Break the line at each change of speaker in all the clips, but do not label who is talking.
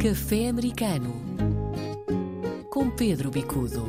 Café Americano com Pedro Bicudo.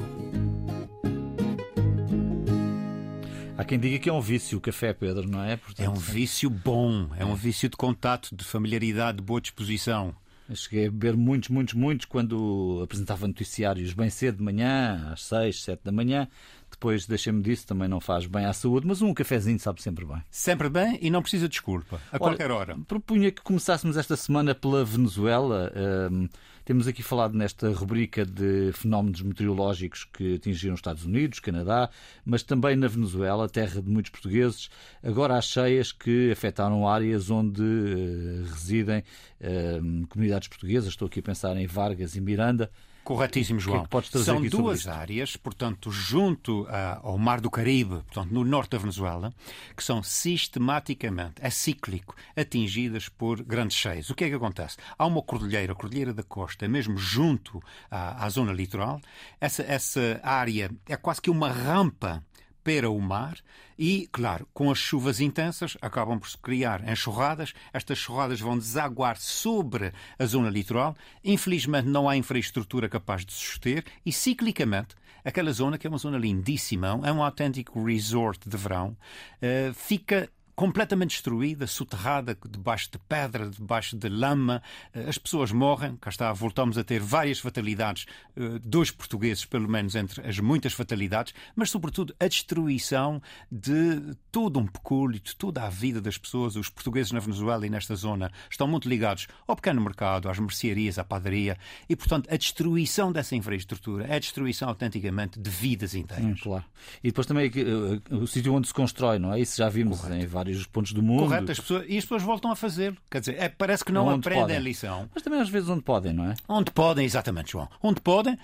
Há quem diga que é um vício o café, Pedro, não é?
Portanto, é um vício bom, é um vício de contato, de familiaridade, de boa disposição.
Eu cheguei a beber muitos, muitos, muitos quando apresentava noticiários bem cedo de manhã, às seis, sete da manhã. Depois deixei-me disso, também não faz bem à saúde, mas um cafezinho sabe sempre bem.
Sempre bem e não precisa de desculpa, a Olha, qualquer hora.
Propunha que começássemos esta semana pela Venezuela. Um, temos aqui falado nesta rubrica de fenómenos meteorológicos que atingiram os Estados Unidos, Canadá, mas também na Venezuela, terra de muitos portugueses. Agora há cheias que afetaram áreas onde uh, residem uh, comunidades portuguesas. Estou aqui a pensar em Vargas e Miranda.
Corretíssimo, João.
Que é que
São duas áreas, portanto, junto ao Mar do Caribe, portanto, no norte da Venezuela, que são sistematicamente, é cíclico, atingidas por grandes cheias. O que é que acontece? Há uma cordilheira, a Cordilheira da Costa, mesmo junto à, à zona litoral. Essa, essa área é quase que uma rampa para o mar e, claro, com as chuvas intensas acabam por se criar enxurradas. Estas enxurradas vão desaguar sobre a zona litoral. Infelizmente não há infraestrutura capaz de suster e, ciclicamente, aquela zona, que é uma zona lindíssima, é um autêntico resort de verão, eh, fica completamente destruída, soterrada, debaixo de pedra, debaixo de lama. Eh, as pessoas morrem. Cá está, voltamos a ter várias fatalidades, eh, dois portugueses, pelo menos, entre as muitas fatalidades, mas, sobretudo, a destruição de todo um pecúlio, de toda a vida das pessoas. Os portugueses na Venezuela e nesta zona estão muito ligados ao pequeno mercado, às mercearias, à padaria, e, portanto, a destruição dessa infraestrutura é a destruição autenticamente de vidas inteiras. Hum,
claro. E depois também uh, o sítio onde se constrói, não é? Isso já vimos Correto. em vários vários pontos do mundo.
Correto, as pessoas, e as pessoas voltam a fazer. Quer dizer, é, parece que não onde aprendem podem. a lição.
Mas também às vezes onde podem, não é?
Onde podem, exatamente, João. Onde podem,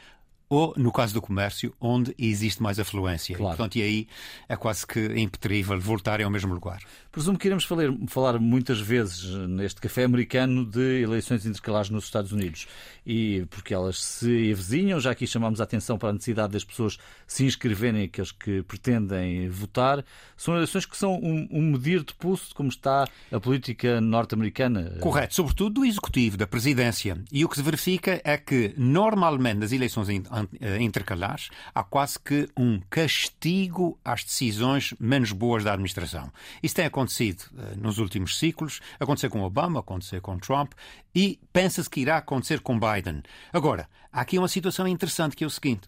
ou, no caso do comércio, onde existe mais afluência. Claro. E, portanto, e aí é quase que impetível voltarem ao mesmo lugar.
Presumo que iremos falar, falar muitas vezes neste café americano de eleições intercalares nos Estados Unidos. E porque elas se avizinham, já aqui chamamos a atenção para a necessidade das pessoas se inscreverem, aqueles que pretendem votar. São eleições que são um, um medir de pulso de como está a política norte-americana.
Correto, sobretudo do executivo, da presidência. E o que se verifica é que, normalmente, nas eleições intercalares, há quase que um castigo às decisões menos boas da administração. Isso tem acontecido uh, nos últimos ciclos, aconteceu com Obama, aconteceu com Trump e pensa-se que irá acontecer com Biden. Agora, há aqui uma situação interessante que é o seguinte.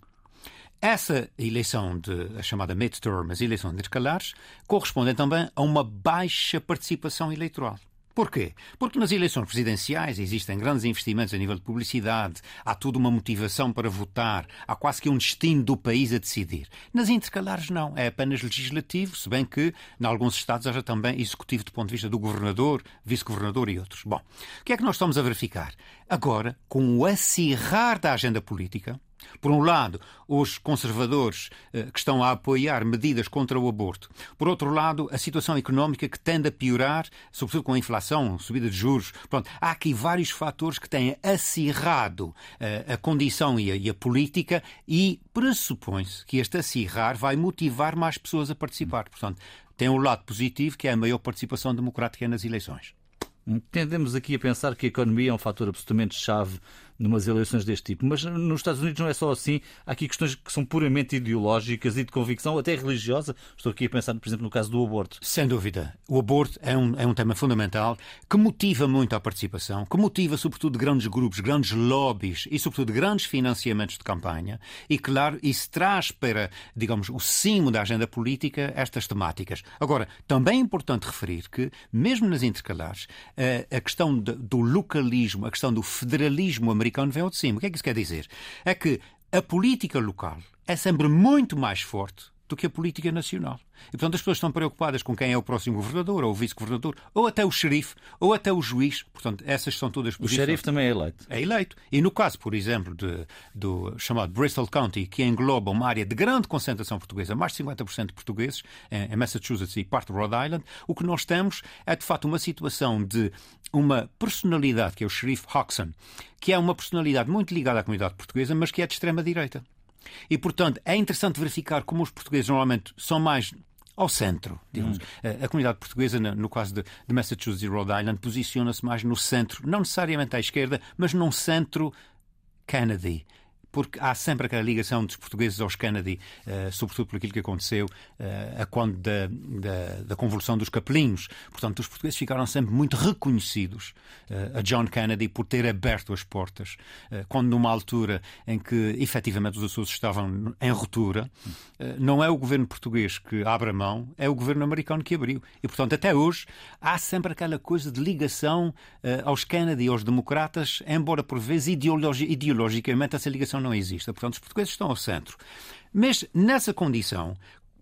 Essa eleição de a chamada midterm, as eleições intercalares, correspondem também a uma baixa participação eleitoral. Porquê? Porque nas eleições presidenciais existem grandes investimentos a nível de publicidade, há toda uma motivação para votar, há quase que um destino do país a decidir. Nas intercalares, não. É apenas legislativo, se bem que, em alguns Estados, haja também executivo do ponto de vista do governador, vice-governador e outros. Bom, o que é que nós estamos a verificar? Agora, com o acirrar da agenda política, por um lado, os conservadores eh, que estão a apoiar medidas contra o aborto. Por outro lado, a situação económica que tende a piorar, sobretudo com a inflação, subida de juros. Pronto, há aqui vários fatores que têm acirrado eh, a condição e a, política e pressupõe-se que este acirrar vai motivar mais pessoas a participar. Portanto, tem um lado positivo, que é a maior participação democrática nas eleições.
Tendemos aqui a pensar que a economia é um fator absolutamente chave numas eleições deste tipo. Mas nos Estados Unidos não é só assim. Há aqui questões que são puramente ideológicas e de convicção, até religiosa. Estou aqui a pensar, por exemplo, no caso do aborto.
Sem dúvida. O aborto é um, é um tema fundamental que motiva muito a participação, que motiva, sobretudo, grandes grupos, grandes lobbies e, sobretudo, grandes financiamentos de campanha. E, claro, isso traz para, digamos, o cimo da agenda política estas temáticas. Agora, também é importante referir que, mesmo nas intercalares, eh, a questão do localismo, a questão do federalismo americano, americano vem ao de cima. O que é que isso quer dizer? É que a política local é sempre muito mais forte do que a política nacional. E, portanto, as pessoas estão preocupadas com quem é o próximo governador, ou o vice-governador, ou até o xerife, ou até o juiz. Portanto, essas são todas
posições. O xerife também é eleito.
É eleito. E no caso, por exemplo, de, do chamado Bristol County, que engloba uma área de grande concentração portuguesa, mais de 50% de portugueses, em Massachusetts e parte de Rhode Island, o que nós temos é, de facto, uma situação de uma personalidade, que é o xerife Hodgson, que é uma personalidade muito ligada à comunidade portuguesa, mas que é de extrema-direita. E, portanto, é interessante verificar como os portugueses normalmente são mais ao centro, digamos. Hum. A, comunidade portuguesa, no caso de, de Massachusetts e Rhode Island, posiciona-se mais no centro, não necessariamente à esquerda, mas num centro Kennedy porque há sempre aquela ligação dos portugueses aos Kennedy, uh, sobretudo por aquilo que aconteceu uh, a quando da, da, da, convulsão dos capelinhos. Portanto, os portugueses ficaram sempre muito reconhecidos uh, a John Kennedy por ter aberto as portas, quando numa altura em que efetivamente os Açores estavam em ruptura, não é o governo português que abre a mão, é o governo americano que abriu. E, portanto, até hoje há sempre aquela coisa de ligação aos Kennedy, aos democratas, embora por vezes ideologi ideologicamente essa ligação não exista. Portanto, os portugueses estão ao centro. Mas nessa condição,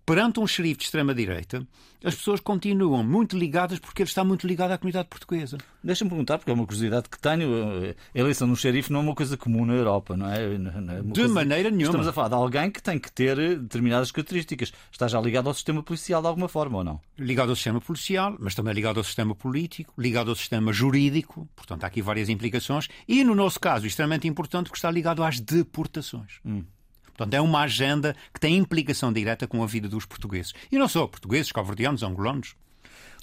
perante um xerife de extrema-direita, as pessoas continuam muito ligadas porque ele está muito ligado à comunidade portuguesa.
Deixa-me perguntar, porque é uma curiosidade que tenho. A eleição de um xerife não é uma coisa comum na Europa, não é? Não
é de maneira nenhuma.
Estamos a falar de alguém que tem que ter determinadas características. Está já ligado ao sistema policial de alguma forma ou não?
Ligado ao sistema policial, mas também ligado ao sistema político, ligado ao sistema jurídico. Portanto, há aqui várias implicações. E, no nosso caso, extremamente importante, porque está ligado às deportações. Hum. Portanto, é uma agenda que tem implicação direta com a vida dos portugueses. E não só portugueses, calverdianos, angolanos.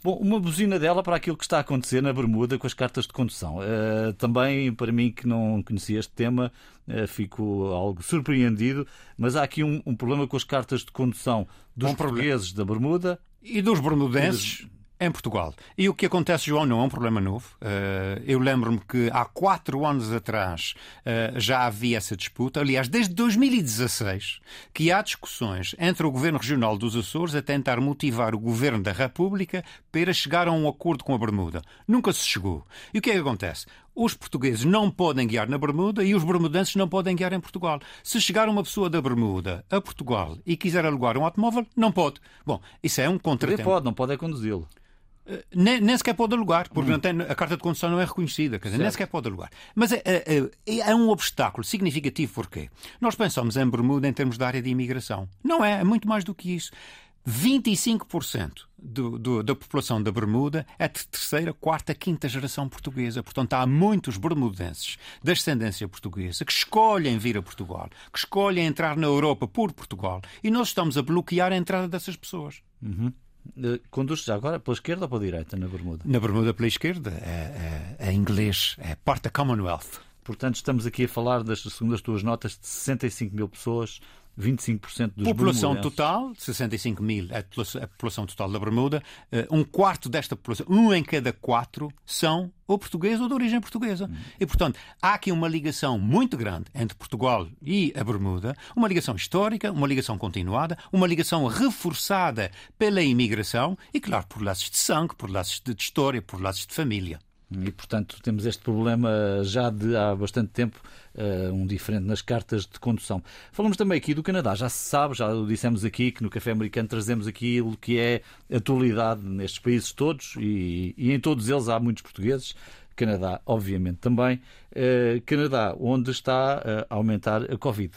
Bom, uma buzina dela para aquilo que está a acontecer na Bermuda com as cartas de condução. Uh, também, para mim, que não conhecia este tema, uh, fico algo surpreendido, mas há aqui um, um, problema com as cartas de condução dos um portugueses problema. da Bermuda.
E dos bermudenses em Portugal. E o que acontece, João, não é um problema novo. Eh, eu lembro-me que há quatro anos atrás eh, já havia essa disputa. Aliás, desde 2016 que há discussões entre o Governo Regional dos Açores a tentar motivar o Governo da República para chegar a um acordo com a Bermuda. Nunca se chegou. E o que é que acontece? Os portugueses não podem guiar na Bermuda e os bermudenses não podem guiar em Portugal. Se chegar uma pessoa da Bermuda a Portugal e quiser alugar um automóvel, não pode. Bom, isso é um contratempo.
Pode, não pode é conduzi-lo.
Eh, nem, nem, sequer pode alugar, porque hum. tem, a carta de condução não é reconhecida, quer dizer, nem sequer pode alugar. Mas é, é, é, um obstáculo significativo, porquê? Nós pensamos em Bermuda em termos de área de imigração. Não é, é muito mais do que isso. 25% do, do, da população da Bermuda é de terceira, quarta, quinta geração portuguesa. Portanto, há muitos bermudenses da ascendência portuguesa que escolhem vir a Portugal, que escolhem entrar na Europa por Portugal. E nós estamos a bloquear a entrada dessas pessoas.
Uhum. Eh, conduz já agora pela esquerda ou pela direita na Bermuda?
Na Bermuda pela esquerda, é, é, é inglês, é parte da Commonwealth.
Portanto, estamos aqui a falar, das, segundo as tuas notas, de 65 mil pessoas 25% dos
População total, 65 mil é a população total da Bermuda. Eh, um quarto desta população, um em cada quatro, são ou portugueses ou de origem portuguesa. Hum. E, portanto, há aqui uma ligação muito grande entre Portugal e a Bermuda, uma ligação histórica, uma ligação continuada, uma ligação reforçada pela imigração e, claro, por laços de sangue, por laços de história, por laços de família.
E, portanto, temos este problema já de há bastante tempo, uh, um diferente nas cartas de condução. Falamos também aqui do Canadá. Já se sabe, já o dissemos aqui, que no Café Americano trazemos aquilo que é atualidade nestes países todos e, e em todos eles há muitos portugueses. Canadá, obviamente, também. Uh, Canadá, onde está a aumentar a Covid.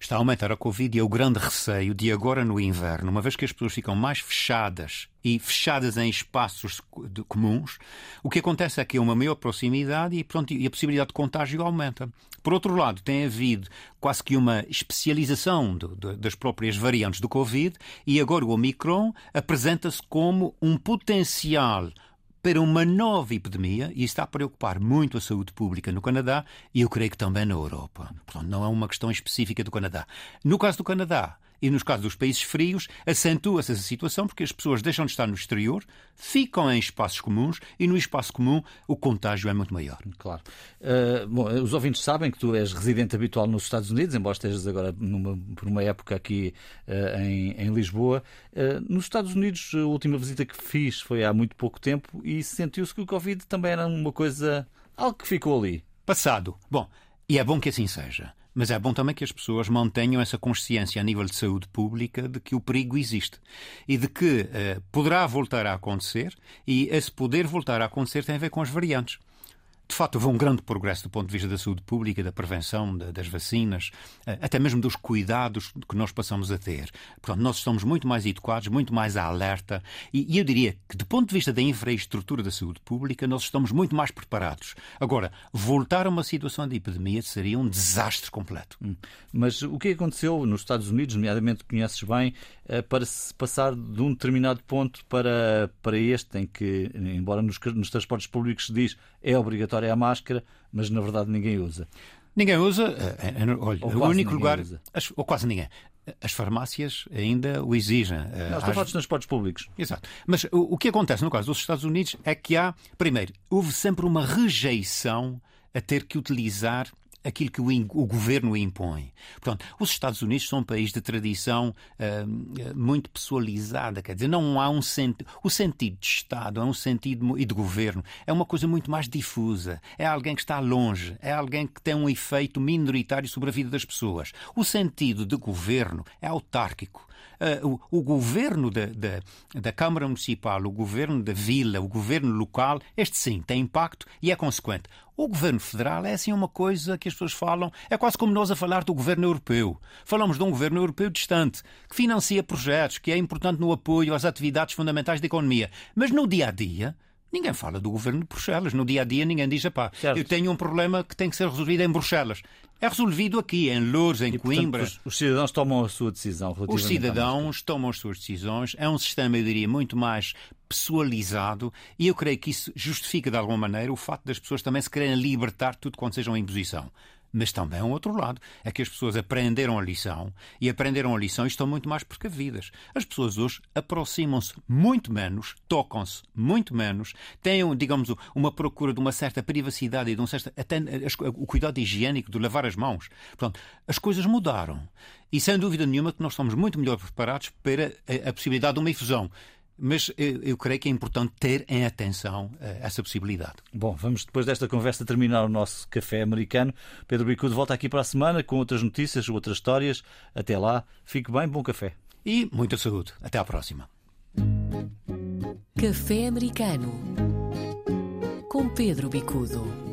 Está a aumentar a Covid e é o grande receio de agora no inverno, uma vez que as pessoas ficam mais fechadas e fechadas em espaços comuns, o que acontece é que há uma maior proximidade e, pronto, e a possibilidade de contágio aumenta. Por outro lado, tem havido quase que uma especialização das próprias variantes do Covid e agora o Omicron apresenta-se como um potencial para uma nova epidemia e está a preocupar muito a saúde pública no Canadá e eu creio que também na Europa. Portanto, não é uma questão específica do Canadá. No caso do Canadá, e nos casos dos países frios, acentua-se essa situação porque as pessoas deixam de estar no exterior, ficam em espaços comuns e no espaço comum o contágio é muito maior.
Claro. Uh, bom, os ouvintes sabem que tu és residente habitual nos Estados Unidos, embora estejas agora numa, por uma época aqui uh, em, em, Lisboa. Uh, nos Estados Unidos, a última visita que fiz foi há muito pouco tempo e sentiu-se que o Covid também era uma coisa. algo que ficou ali.
Passado. Bom, e é bom que assim seja. Mas é bom também que as pessoas mantenham essa consciência a nível de saúde pública de que o perigo existe e de que uh, poderá voltar a acontecer e esse poder voltar a acontecer tem a ver com as variantes. Facto, houve um grande progresso do ponto de vista da saúde pública, da prevenção, das vacinas, eh, até mesmo dos cuidados que nós passamos a ter. Portanto, nós estamos muito mais educados, muito mais alerta e, e eu diria que, do ponto de vista da infraestrutura da saúde pública, nós estamos muito mais preparados. Agora, voltar a uma situação de epidemia seria um desastre completo. Hum.
Mas o que aconteceu nos Estados Unidos, nomeadamente conheces bem, eh, para se passar de um determinado ponto para, para este, em que, embora nos, nos transportes públicos se diz é obrigatória a máscara, mas na verdade ninguém usa.
Ninguém usa, eh, eh, olha, o único lugar, usa. ou quase ninguém. As farmácias ainda o exigem.
Nós estamos dos transportes públicos.
Exato. Mas o, o que acontece no caso dos Estados Unidos é que há, primeiro, houve sempre uma rejeição a ter que utilizar aquilo que o, o, governo impõe. Portanto, os Estados Unidos são um país de tradição uh, muito pessoalizada, quer dizer, não há um sentido. O sentido de Estado é um sentido e de governo é uma coisa muito mais difusa. É alguém que está longe, é alguém que tem um efeito minoritário sobre a vida das pessoas. O sentido de governo é autárquico. Uh, o, o, governo da, da, da, Câmara Municipal, o governo da vila, o governo local, este sim tem impacto e é consequente. O governo federal é assim uma coisa que as pessoas falam, é quase como nós a falar do governo europeu. Falamos de um governo europeu distante, que financia projetos, que é importante no apoio às atividades fundamentais da economia. Mas no dia a dia, Ninguém fala do governo de Bruxelas. No dia a dia, ninguém diz: pá, eu tenho um problema que tem que ser resolvido em Bruxelas. É resolvido aqui, em Louros, em e, Coimbra.
Portanto, os, os, cidadãos tomam a sua decisão.
Os cidadãos tomam as suas decisões. É um sistema, eu diria, muito mais pessoalizado e eu creio que isso justifica, de alguma maneira, o facto das pessoas também se querem libertar de tudo quanto seja uma imposição. Mas também um outro lado, é que as pessoas aprenderam a lição e aprenderam a lição e estão muito mais precavidas. As pessoas hoje aproximam-se muito menos, tocam-se muito menos, têm, digamos, uma procura de uma certa privacidade e de um certo, até o cuidado higiênico de lavar as mãos. Portanto, as coisas mudaram. E sem dúvida nenhuma que nós estamos muito melhor preparados para a, a possibilidade de uma infusão. Mas eu, creio que é importante ter em atenção uh, essa possibilidade.
Bom, vamos depois desta conversa terminar o nosso café americano. Pedro Bicudo volta aqui para a semana com outras notícias, outras histórias. Até lá, fique bem, bom café.
E muita saúde. Até à próxima.
Café americano com Pedro Bicudo.